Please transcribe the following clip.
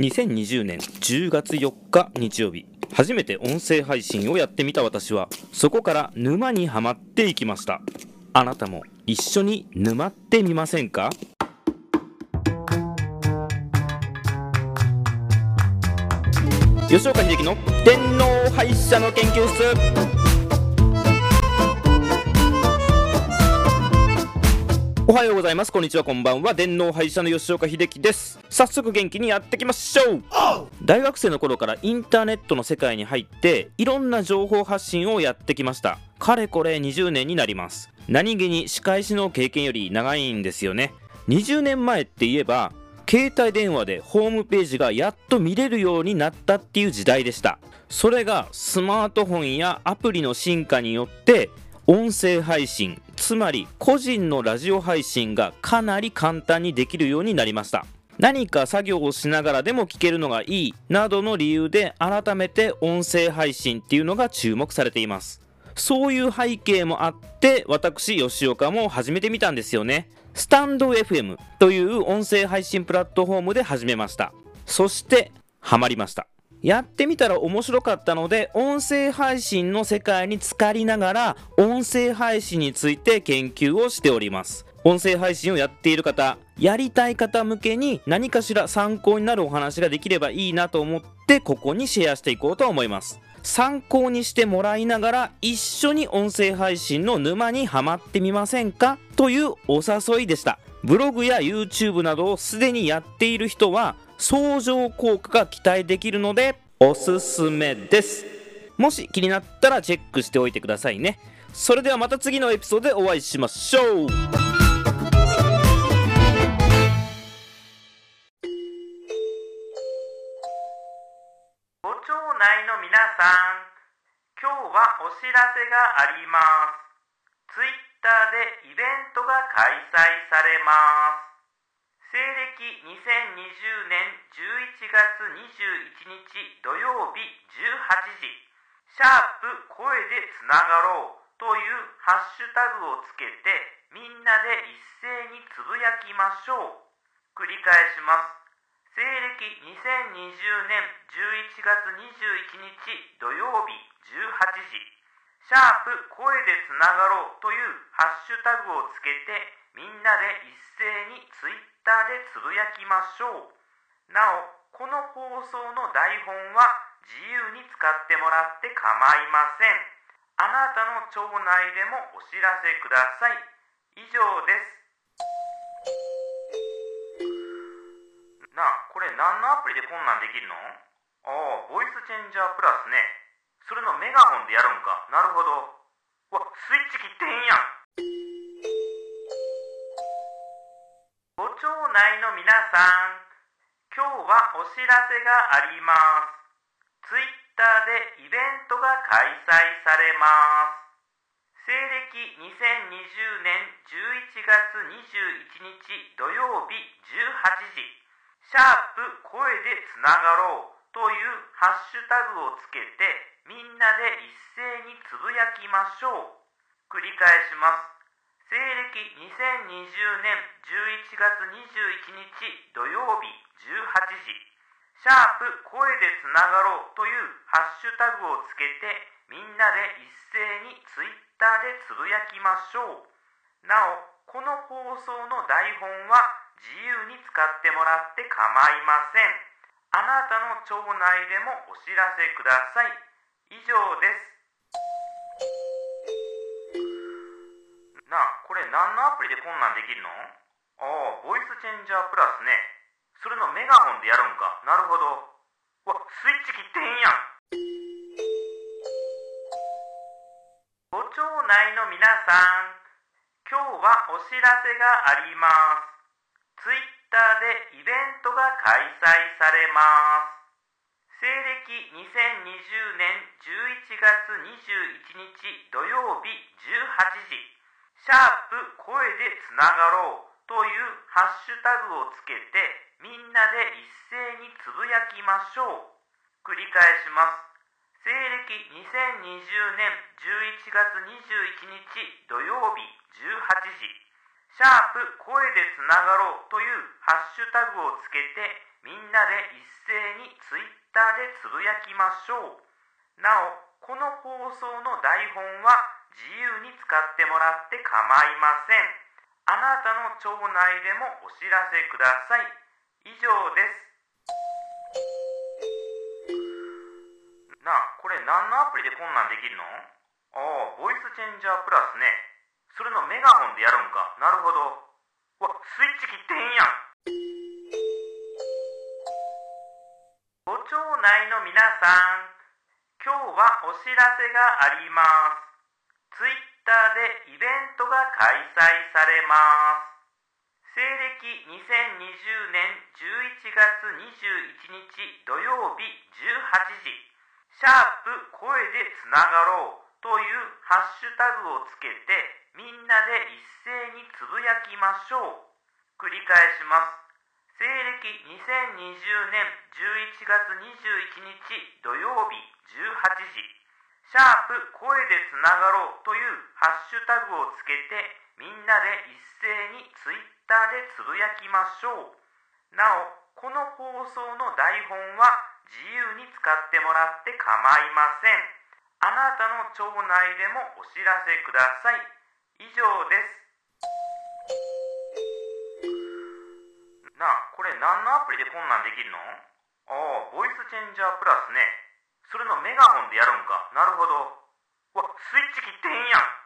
2020年10月4日日曜日初めて音声配信をやってみた私はそこから沼にはまっていきました。あなたも一緒に沼ってみませんか？吉岡秀樹の天皇廃車の研究室。おはようございます。こんにちは。こんばんは。電脳廃車の吉岡秀樹です。早速元気にやっていきましょう。大学生の頃からインターネットの世界に入っていろんな情報発信をやってきました。かれこれ20年になります。何気に仕返しの経験より長いんですよね。20年前って言えば携帯電話でホームページがやっと見れるようになったっていう時代でした。それがスマートフォンやアプリの進化によって音声配信つまり個人のラジオ配信がかなり簡単にできるようになりました。何か作業をしながらでも聞けるのがいいなどの理由で改めて音声配信っていうのが注目されています。そういう背景もあって私吉岡も始めてみたんですよね。スタンド FM という音声配信プラットフォームで始めました。そしてハマりました。やってみたら面白かったので音声配信の世界に浸かりながら音声配信について研究をしております。音声配信をやっている方やりたい方向けに何かしら参考になるお話ができればいいなと思ってここにシェアしていこうと思います。参考にしてもらいながら一緒に音声配信の沼にはまってみませんか？というお誘いでした。ブログや YouTube などをすでにやっている人は相乗効果が期待できるのでおすすめです。もし気になったらチェックしておいてくださいね。それではまた次のエピソードでお会いしましょう。ご町内の皆さん、今日はお知らせがあります。ツイッターでイベントが開催されます。西暦2020年11月21日土曜日18時、シャープ声でつながろうというハッシュタグをつけてみんなで一斉につぶやきましょう。繰り返します。西暦2020年11月21日土曜日18時シャープ声でつながろうというハッシュタグをつけてみんなで一斉にツイッターでつぶやきましょう。なおこの放送の台本は自由に使ってもらって構いません。あなたの町内でもお知らせください。以上です。なあ、これ何のアプリでこんなんできるの？ああ、ボイスチェンジャープラスね。それのメガホンでやるんか。なるほど。わ、スイッチ切ってへんやん。ご町内の皆さん、今日はお知らせがあります。ツイッターでイベントが開催されます。西暦2020年11月21日土曜日18時。シャープ声でつながろうというハッシュタグをつけてみんなで一斉につぶやきましょう。繰り返します。西暦2020年11月21日土曜日18時。シャープ声でつながろうというハッシュタグをつけてみんなで一斉にツイッターでつぶやきましょう。なお、この放送の台本は自由に使ってもらって構いません。あなたの町内でもお知らせください。以上です。なあ、これ何のアプリでこんなんできるの？ああ、ボイスチェンジャープラスね。それのメガホンでやるんか。なるほど。わ、スイッチ切ってへんやん。ご町内の皆さん、今日はお知らせがあります。ツイッターでイベントが開催されます。西暦2020年11月21日土曜日18時、シャープ声でつながろうというハッシュタグをつけてみんなで一斉につぶやきましょう。繰り返します。西暦2020年11月21日土曜日18時シャープ声でつながろうというハッシュタグをつけてみんなで一斉にツイッターでつぶやきましょう。なおこの放送の台本は自由に使ってもらって構いません。あなたの町内でもお知らせください。以上です。なあこれ何のアプリでこんなんできるの？ああボイスチェンジャープラスね。それのメガホンでやるんか。なるほど。わスイッチ切ってへんやん。ご町内の皆さん今日はお知らせがあります。ツイッターでイベントが開催されます。西暦2020年11月21日土曜日18時シャープ声でつながろうというハッシュタグをつけてみんなで一斉につぶやきましょう。繰り返します。西暦2020年11月21日土曜日18時。シャープ声でつながろうというハッシュタグをつけてみんなで一斉にツイッターでつぶやきましょう。なおこの放送の台本は自由に使ってもらって構いません。あなたの町内でもお知らせください。以上です。なあこれ何のアプリでこんなんできるの？ああボイスチェンジャープラスね。それのメガホンでやるんか。なるほど。わスイッチ切ってへんやん。